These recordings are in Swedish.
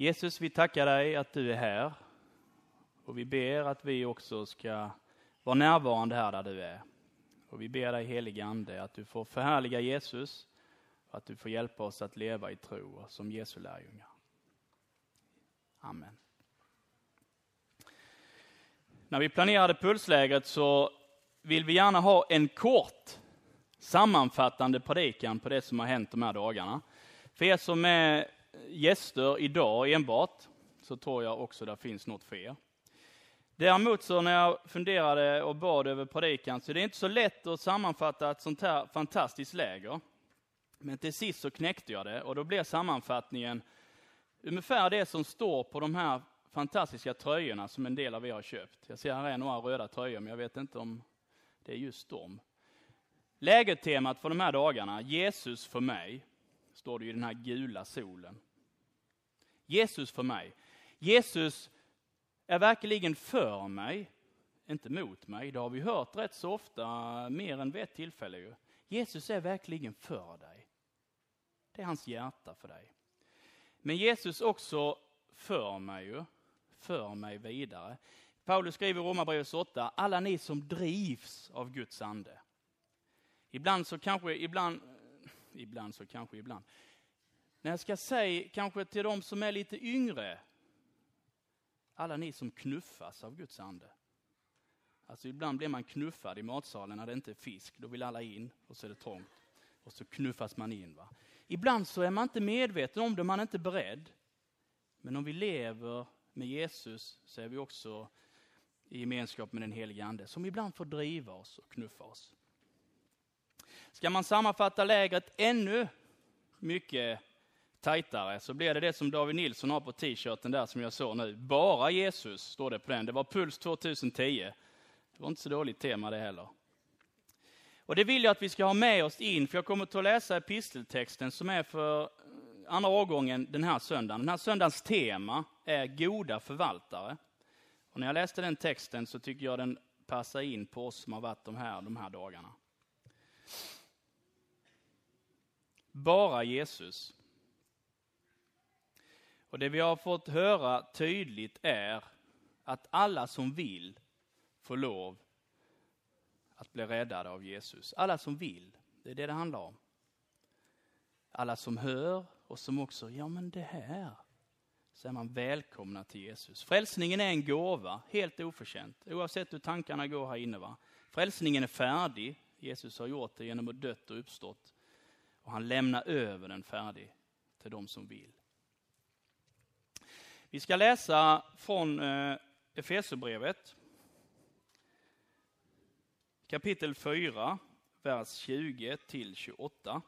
Jesus, vi tackar dig att du är här. Och vi ber att vi också ska vara närvarande här där du är. Och vi ber dig helige Ande att du får förhärliga Jesus och att du får hjälpa oss att leva i tro som Jesu lärjungar. Amen. När vi planerade pulslägret så vill vi gärna ha en kort sammanfattande predikan på det som har hänt de här dagarna. För er som är gäster idag enbart, så tror jag också det finns något för er. Däremot så när jag funderade och bad över predikan, så det är inte så lätt att sammanfatta ett sånt här fantastiskt läger. Men till sist så knäckte jag det och då blev sammanfattningen ungefär det som står på de här fantastiska tröjorna som en del av er har köpt. Jag ser här är några röda tröjor, men jag vet inte om det är just dem. Lägertemat för de här dagarna, Jesus för mig, står det i den här gula solen. Jesus för mig. Jesus är verkligen för mig, inte mot mig. Det har vi hört rätt så ofta, mer än vid ett tillfälle. Ju. Jesus är verkligen för dig. Det är hans hjärta för dig. Men Jesus också för mig ju, för mig vidare. Paulus skriver i Romarbrevet 8, alla ni som drivs av Guds ande. Ibland så kanske, ibland, ibland så kanske, ibland. När jag ska säga kanske till de som är lite yngre, alla ni som knuffas av Guds ande. Alltså ibland blir man knuffad i matsalen när det inte är fisk, då vill alla in och så är det trångt. Och så knuffas man in. Va? Ibland så är man inte medveten om det, man är inte beredd. Men om vi lever med Jesus så är vi också i gemenskap med den helige Ande, som ibland får driva oss och knuffa oss. Ska man sammanfatta lägret ännu mycket tajtare så blir det det som David Nilsson har på t-shirten där som jag såg nu. Bara Jesus står det på den. Det var Puls 2010. Det var inte så dåligt tema det heller. Och det vill jag att vi ska ha med oss in, för jag kommer att läsa episteltexten som är för eh, andra årgången den här söndagen. Den här söndagens tema är goda förvaltare. Och när jag läste den texten så tycker jag den passar in på oss som har varit de här, de här dagarna. Bara Jesus. Och det vi har fått höra tydligt är att alla som vill får lov att bli räddade av Jesus. Alla som vill, det är det det handlar om. Alla som hör och som också, ja men det här, så är man välkomna till Jesus. Frälsningen är en gåva, helt oförtjänt, oavsett hur tankarna går här inne. Va? Frälsningen är färdig, Jesus har gjort det genom att dött och uppstått. Och han lämnar över den färdig till de som vill. Vi ska läsa från eh, Efesierbrevet kapitel 4, vers 20 till 28.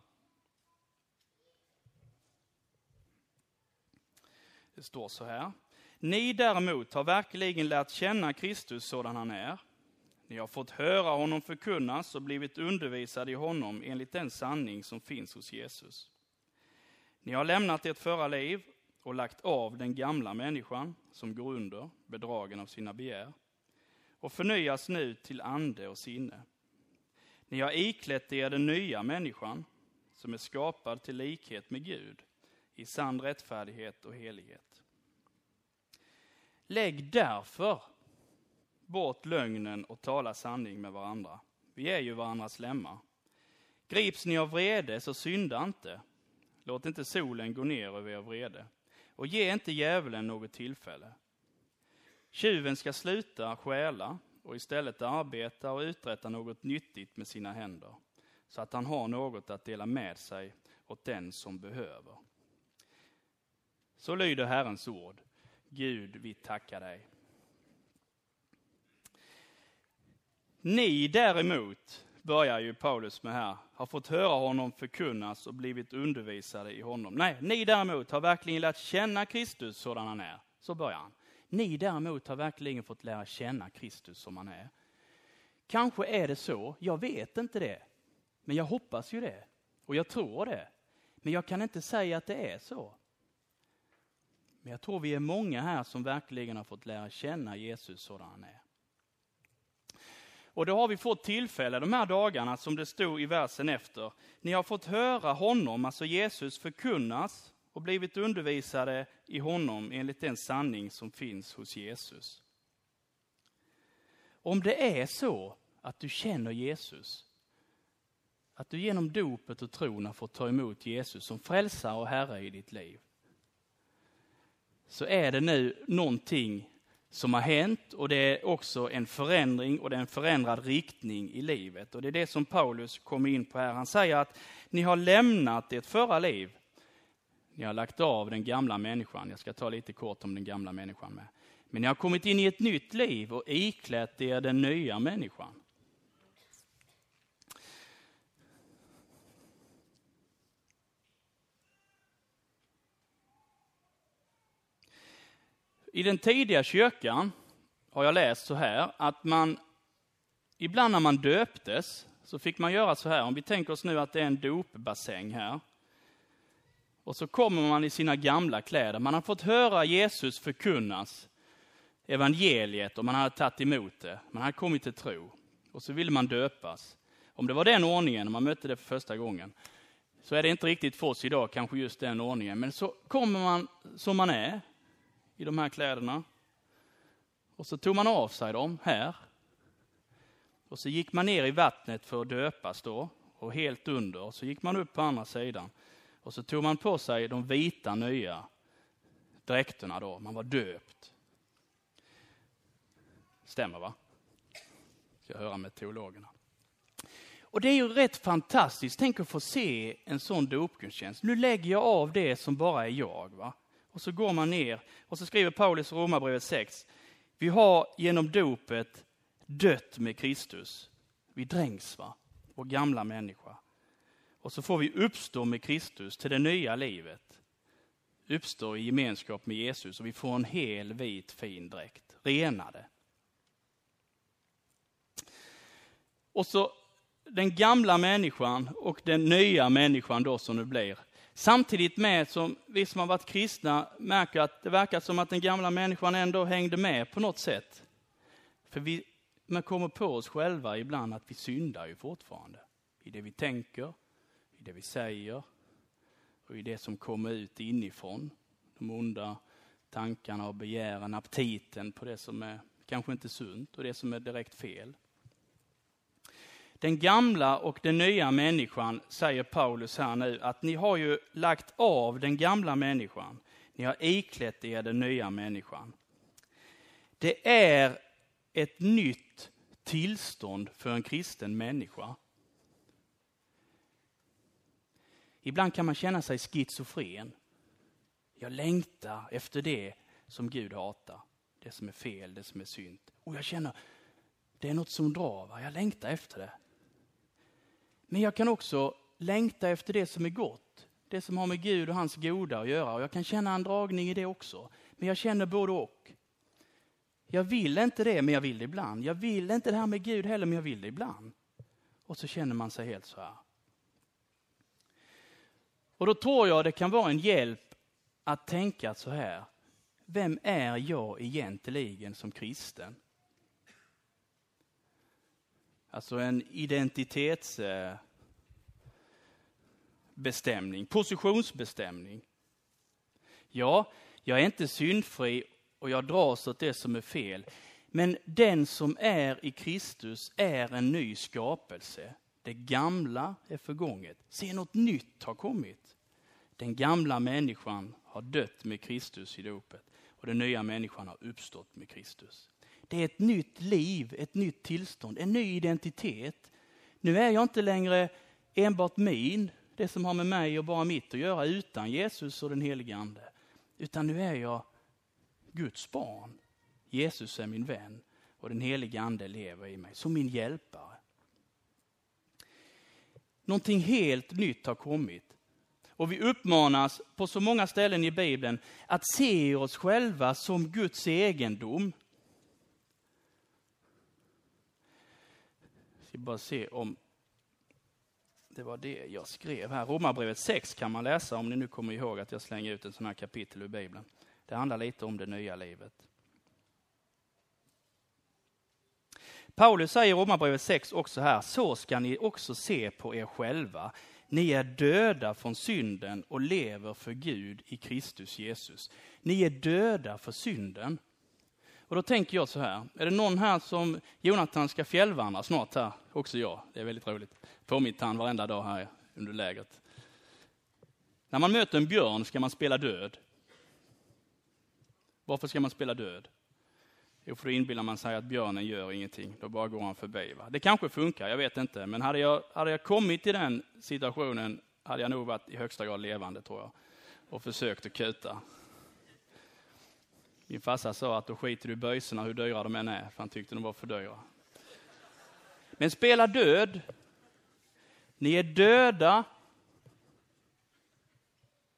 Det står så här. Ni däremot har verkligen lärt känna Kristus sådan han är. Ni har fått höra honom förkunnas och blivit undervisade i honom enligt den sanning som finns hos Jesus. Ni har lämnat ert förra liv och lagt av den gamla människan som går under, bedragen av sina begär, och förnyas nu till ande och sinne. Ni har iklätt er den nya människan som är skapad till likhet med Gud i sann rättfärdighet och helighet. Lägg därför bort lögnen och tala sanning med varandra. Vi är ju varandras lemmar. Grips ni av vrede, så synda inte. Låt inte solen gå ner över er vrede. Och ge inte djävulen något tillfälle. Tjuven ska sluta stjäla och istället arbeta och uträtta något nyttigt med sina händer, så att han har något att dela med sig åt den som behöver. Så lyder Herrens ord. Gud, vi tackar dig. Ni däremot, börjar ju Paulus med här, har fått höra honom förkunnas och blivit undervisade i honom. Nej, ni däremot har verkligen lärt känna Kristus sådan han är. Så börjar han. Ni däremot har verkligen fått lära känna Kristus som han är. Kanske är det så, jag vet inte det. Men jag hoppas ju det. Och jag tror det. Men jag kan inte säga att det är så. Men jag tror vi är många här som verkligen har fått lära känna Jesus sådan han är. Och då har vi fått tillfälle de här dagarna, som det stod i versen efter. Ni har fått höra honom, alltså Jesus, förkunnas och blivit undervisade i honom enligt den sanning som finns hos Jesus. Om det är så att du känner Jesus, att du genom dopet och tron har fått ta emot Jesus som frälsare och Herre i ditt liv, så är det nu någonting som har hänt och det är också en förändring och det är en förändrad riktning i livet. Och det är det som Paulus kommer in på här. Han säger att ni har lämnat ert förra liv. Ni har lagt av den gamla människan. Jag ska ta lite kort om den gamla människan med. Men ni har kommit in i ett nytt liv och iklätt er den nya människan. I den tidiga kyrkan har jag läst så här att man ibland när man döptes så fick man göra så här. Om vi tänker oss nu att det är en dopbassäng här. Och så kommer man i sina gamla kläder. Man har fått höra Jesus förkunnas evangeliet och man hade tagit emot det. Man hade kommit till tro. Och så ville man döpas. Om det var den ordningen, när man mötte det för första gången, så är det inte riktigt för oss idag, kanske just den ordningen. Men så kommer man som man är, i de här kläderna. Och så tog man av sig dem här. Och så gick man ner i vattnet för att döpas då, och helt under. Och så gick man upp på andra sidan. Och så tog man på sig de vita nya dräkterna då, man var döpt. Stämmer va? Ska jag höra med teologerna. Och det är ju rätt fantastiskt, tänk att få se en sån dopgudstjänst. Nu lägger jag av det som bara är jag. va? Och så går man ner och så skriver Paulus i Romarbrevet 6. Vi har genom dopet dött med Kristus. Vi dränks, va? vår gamla människa. Och så får vi uppstå med Kristus till det nya livet. Uppstå i gemenskap med Jesus och vi får en hel vit fin dräkt, renade. Och så den gamla människan och den nya människan då som det blir. Samtidigt med som vi som har varit kristna märker att det verkar som att den gamla människan ändå hängde med på något sätt. För vi man kommer på oss själva ibland att vi syndar ju fortfarande. I det vi tänker, i det vi säger och i det som kommer ut inifrån. De onda tankarna och begären, aptiten på det som är kanske inte sunt och det som är direkt fel. Den gamla och den nya människan, säger Paulus här nu, att ni har ju lagt av den gamla människan. Ni har iklätt er den nya människan. Det är ett nytt tillstånd för en kristen människa. Ibland kan man känna sig schizofren. Jag längtar efter det som Gud hatar. Det som är fel, det som är synd. Och jag känner, det är något som drar, va? jag längtar efter det. Men jag kan också längta efter det som är gott. Det som har med Gud och hans goda att göra. Och jag kan känna en dragning i det också. Men jag känner både och. Jag vill inte det, men jag vill det ibland. Jag vill inte det här med Gud heller, men jag vill det ibland. Och så känner man sig helt så här. Och då tror jag det kan vara en hjälp att tänka så här. Vem är jag egentligen som kristen? Alltså en identitets... Eh, bestämning, positionsbestämning. Ja, jag är inte syndfri och jag dras åt det som är fel. Men den som är i Kristus är en ny skapelse. Det gamla är förgånget. Se, något nytt har kommit. Den gamla människan har dött med Kristus i dopet och den nya människan har uppstått med Kristus. Det är ett nytt liv, ett nytt tillstånd, en ny identitet. Nu är jag inte längre enbart min, det som har med mig och bara mitt att göra utan Jesus och den helige Ande. Utan nu är jag Guds barn. Jesus är min vän och den helige Ande lever i mig som min hjälpare. Någonting helt nytt har kommit. Och vi uppmanas på så många ställen i Bibeln att se oss själva som Guds egendom. Jag ska bara se om det var det jag skrev här. Romarbrevet 6 kan man läsa om ni nu kommer ihåg att jag slänger ut en sån här kapitel ur Bibeln. Det handlar lite om det nya livet. Paulus säger i Romarbrevet 6 också här, så ska ni också se på er själva. Ni är döda från synden och lever för Gud i Kristus Jesus. Ni är döda för synden. Och då tänker jag så här, är det någon här som Jonathan ska fjällvandra snart här? Också jag, det är väldigt roligt. Påmint han varenda dag här under lägret. När man möter en björn ska man spela död. Varför ska man spela död? Jo, för då inbillar man sig att björnen gör ingenting, då bara går han förbi. Va? Det kanske funkar, jag vet inte. Men hade jag, hade jag kommit i den situationen hade jag nog varit i högsta grad levande tror jag. Och försökt att kuta. Min farsa sa att då skiter du i böjsorna hur dyra de än är, för han tyckte de var för dyra. Men spela död. Ni är döda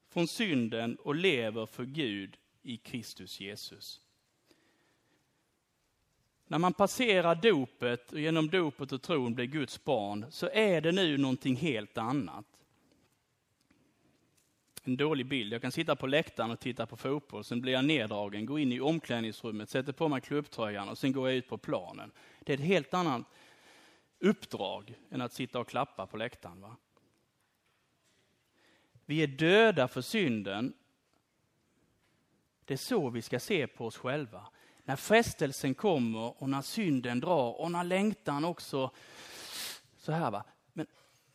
från synden och lever för Gud i Kristus Jesus. När man passerar dopet och genom dopet och tron blir Guds barn så är det nu någonting helt annat. En dålig bild. Jag kan sitta på läktaren och titta på fotboll, sen blir jag neddragen, går in i omklädningsrummet, sätter på mig klubbtröjan och sen går jag ut på planen. Det är ett helt annat uppdrag än att sitta och klappa på läktaren. Va? Vi är döda för synden. Det är så vi ska se på oss själva. När frestelsen kommer och när synden drar och när längtan också så här va. Men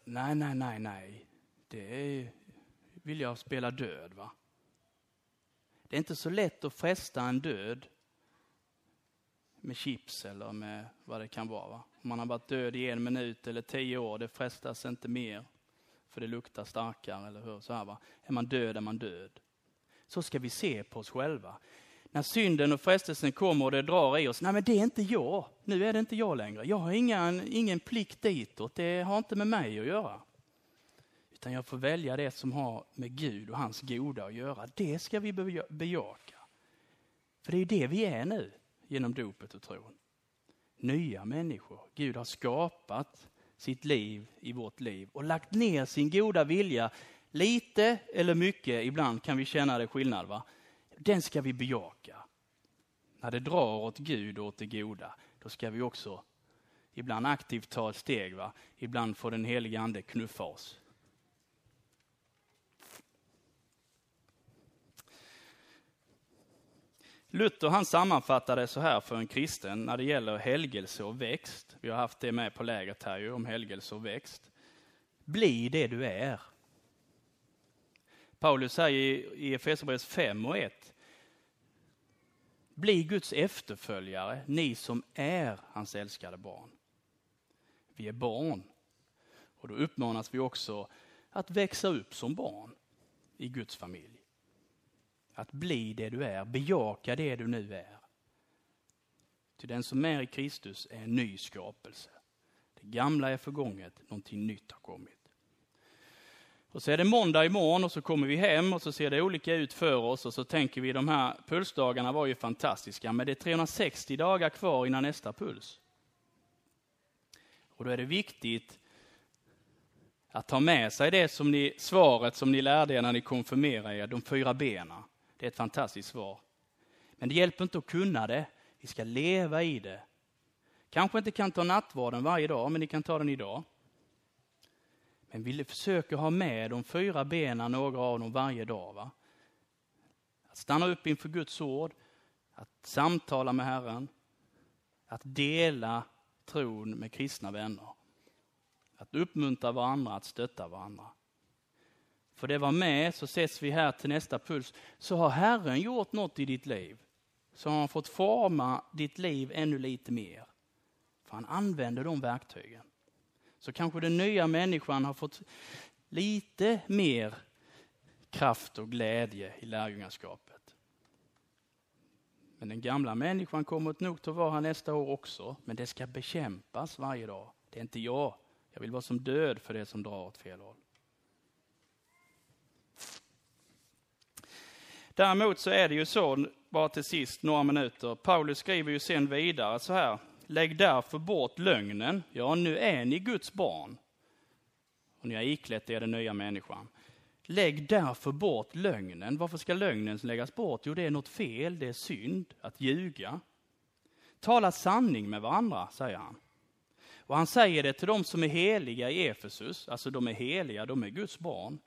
nej, nej, nej, nej. Det vill jag spela död va. Det är inte så lätt att fresta en död med chips eller med vad det kan vara. Va? Om man har varit död i en minut eller tio år, det frestas inte mer för det luktar starkare, eller hur? Så här, va? Är man död är man död. Så ska vi se på oss själva. När synden och frestelsen kommer och det drar i oss, nej men det är inte jag. Nu är det inte jag längre. Jag har ingen, ingen plikt ditåt, det har inte med mig att göra. Utan jag får välja det som har med Gud och hans goda att göra. Det ska vi bejaka. För det är det vi är nu genom dopet och tron. Nya människor. Gud har skapat sitt liv i vårt liv och lagt ner sin goda vilja. Lite eller mycket, ibland kan vi känna det skillnad. Va? Den ska vi bejaka. När det drar åt Gud och åt det goda, då ska vi också ibland aktivt ta ett steg. Va? Ibland får den helige ande knuffa oss. Luther han sammanfattade så här för en kristen när det gäller helgelse och växt. Vi har haft det med på lägret här ju, om helgelse och växt. Bli det du är. Paulus säger i Efesierbrevet 5 och 1. Bli Guds efterföljare, ni som är hans älskade barn. Vi är barn. Och då uppmanas vi också att växa upp som barn i Guds familj. Att bli det du är, bejaka det du nu är. Till den som är i Kristus är en ny skapelse. Det gamla är förgånget, någonting nytt har kommit. Och så är det måndag imorgon och så kommer vi hem och så ser det olika ut för oss och så tänker vi de här pulsdagarna var ju fantastiska men det är 360 dagar kvar innan nästa puls. Och då är det viktigt att ta med sig det som ni, svaret som ni lärde er när ni konfirmerade er, de fyra benen. Det är ett fantastiskt svar. Men det hjälper inte att kunna det. Vi ska leva i det. Kanske inte kan ta nattvarden varje dag, men ni kan ta den idag. Men vi försöker ha med de fyra benen, några av dem varje dag. Va? Att stanna upp inför Guds ord, att samtala med Herren, att dela tron med kristna vänner. Att uppmuntra varandra, att stötta varandra. För det var med, så ses vi här till nästa puls, så har Herren gjort något i ditt liv. Så har han fått forma ditt liv ännu lite mer. För han använder de verktygen. Så kanske den nya människan har fått lite mer kraft och glädje i lärjungaskapet. Men den gamla människan kommer nog att vara här nästa år också. Men det ska bekämpas varje dag. Det är inte jag. Jag vill vara som död för det som drar åt fel håll. Däremot så är det ju så, bara till sist några minuter, Paulus skriver ju sen vidare så här, lägg därför bort lögnen, ja nu är ni Guds barn. Och ni har iklätt er den nya människan. Lägg därför bort lögnen. Varför ska lögnen läggas bort? Jo, det är något fel, det är synd att ljuga. Tala sanning med varandra, säger han. Och han säger det till de som är heliga i Efesus, alltså de är heliga, de är Guds barn.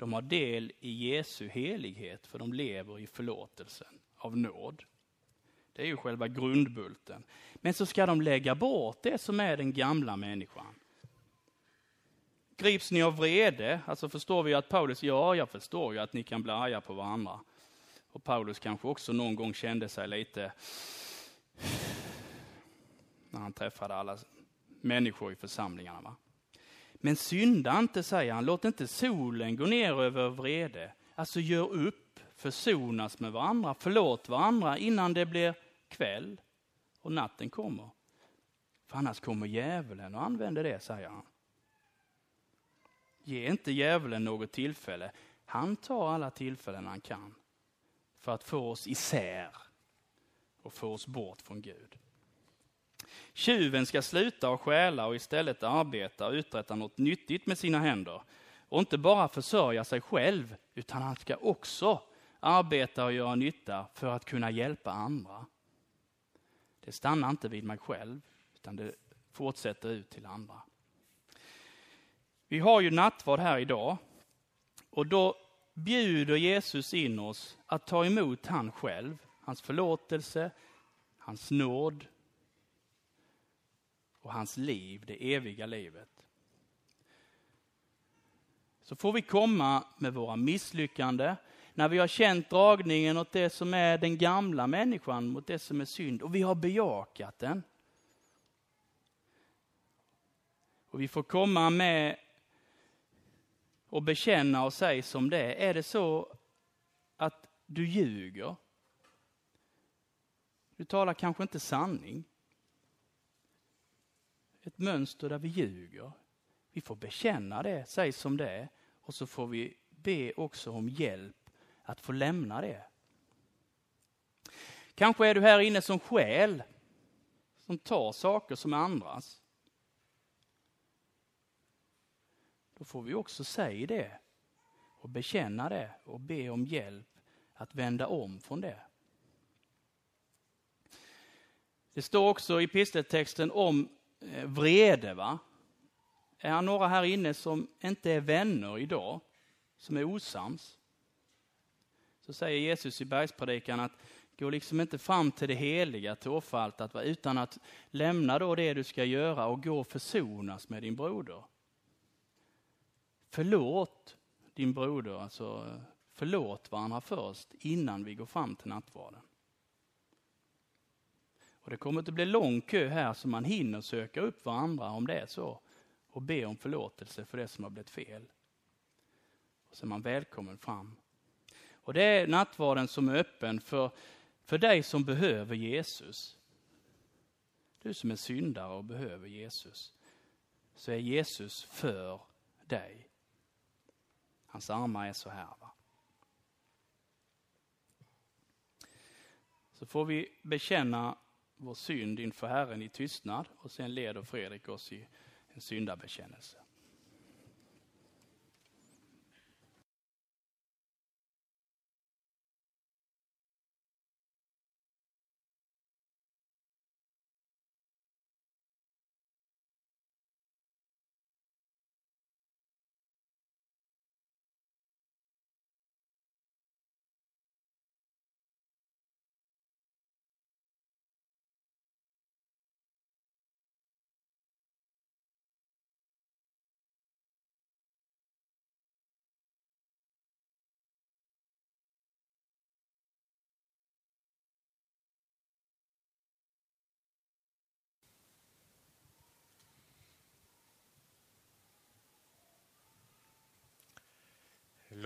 De har del i Jesu helighet, för de lever i förlåtelsen av nåd. Det är ju själva grundbulten. Men så ska de lägga bort det som är den gamla människan. Grips ni av vrede, alltså förstår vi att Paulus, ja jag förstår ju att ni kan bli arga på varandra. Och Paulus kanske också någon gång kände sig lite, när han träffade alla människor i församlingarna. Va? Men synda inte, säger han, låt inte solen gå ner över vrede. Alltså gör upp, försonas med varandra, förlåt varandra innan det blir kväll och natten kommer. För annars kommer djävulen och använder det, säger han. Ge inte djävulen något tillfälle. Han tar alla tillfällen han kan för att få oss isär och få oss bort från Gud. Tjuven ska sluta och stjäla och istället arbeta och uträtta något nyttigt med sina händer. Och inte bara försörja sig själv, utan han ska också arbeta och göra nytta för att kunna hjälpa andra. Det stannar inte vid mig själv, utan det fortsätter ut till andra. Vi har ju nattvard här idag och då bjuder Jesus in oss att ta emot han själv, hans förlåtelse, hans nåd och hans liv, det eviga livet. Så får vi komma med våra misslyckanden, när vi har känt dragningen åt det som är den gamla människan, mot det som är synd, och vi har bejakat den. Och vi får komma med och bekänna och säga som det är. Är det så att du ljuger? Du talar kanske inte sanning. Ett mönster där vi ljuger. Vi får bekänna det, säg som det är. Och så får vi be också om hjälp att få lämna det. Kanske är du här inne som själ, som tar saker som är andras. Då får vi också säga det och bekänna det och be om hjälp att vända om från det. Det står också i pisteltexten om Eh, vrede. Va? Är han några här inne som inte är vänner idag, som är osams? Så säger Jesus i bergspredikan att gå liksom inte fram till det heliga, till va? utan att lämna då det du ska göra och gå och försonas med din broder. Förlåt din broder, alltså förlåt varandra först innan vi går fram till nattvarden. Och det kommer inte bli lång kö här så man hinner söka upp varandra om det är så och be om förlåtelse för det som har blivit fel. Och så är man välkommen fram. Och det är nattvarden som är öppen för, för dig som behöver Jesus. Du som är syndare och behöver Jesus. Så är Jesus för dig. Hans armar är så här. Va? Så får vi bekänna vår synd inför Herren i tystnad och sen leder Fredrik oss i en syndabekännelse.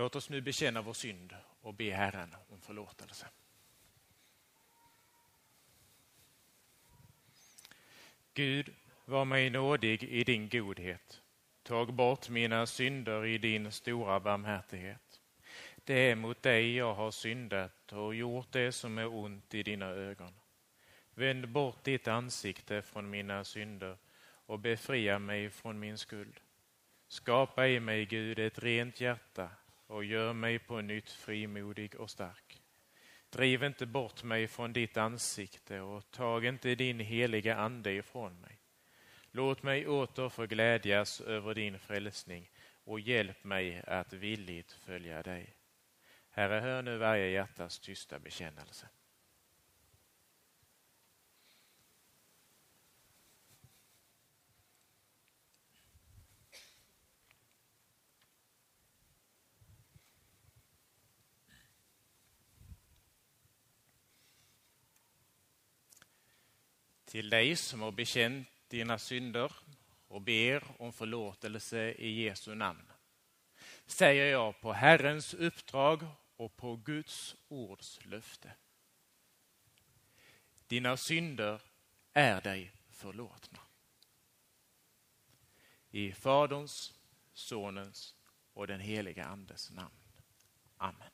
Låt oss nu bekänna vår synd och be Herren om förlåtelse. Gud, var mig nådig i din godhet. Tag bort mina synder i din stora barmhärtighet. Det är mot dig jag har syndat och gjort det som är ont i dina ögon. Vänd bort ditt ansikte från mina synder och befria mig från min skuld. Skapa i mig, Gud, ett rent hjärta och gör mig på nytt frimodig och stark. Driv inte bort mig från ditt ansikte och tag inte din heliga ande ifrån mig. Låt mig åter få glädjas över din frälsning och hjälp mig att villigt följa dig. Herre, hör nu varje hjärtas tysta bekännelse. Till dig som har bekänt dina synder och ber om förlåtelse i Jesu namn säger jag på Herrens uppdrag och på Guds ords löfte. Dina synder är dig förlåtna. I Faderns, Sonens och den heliga Andes namn. Amen.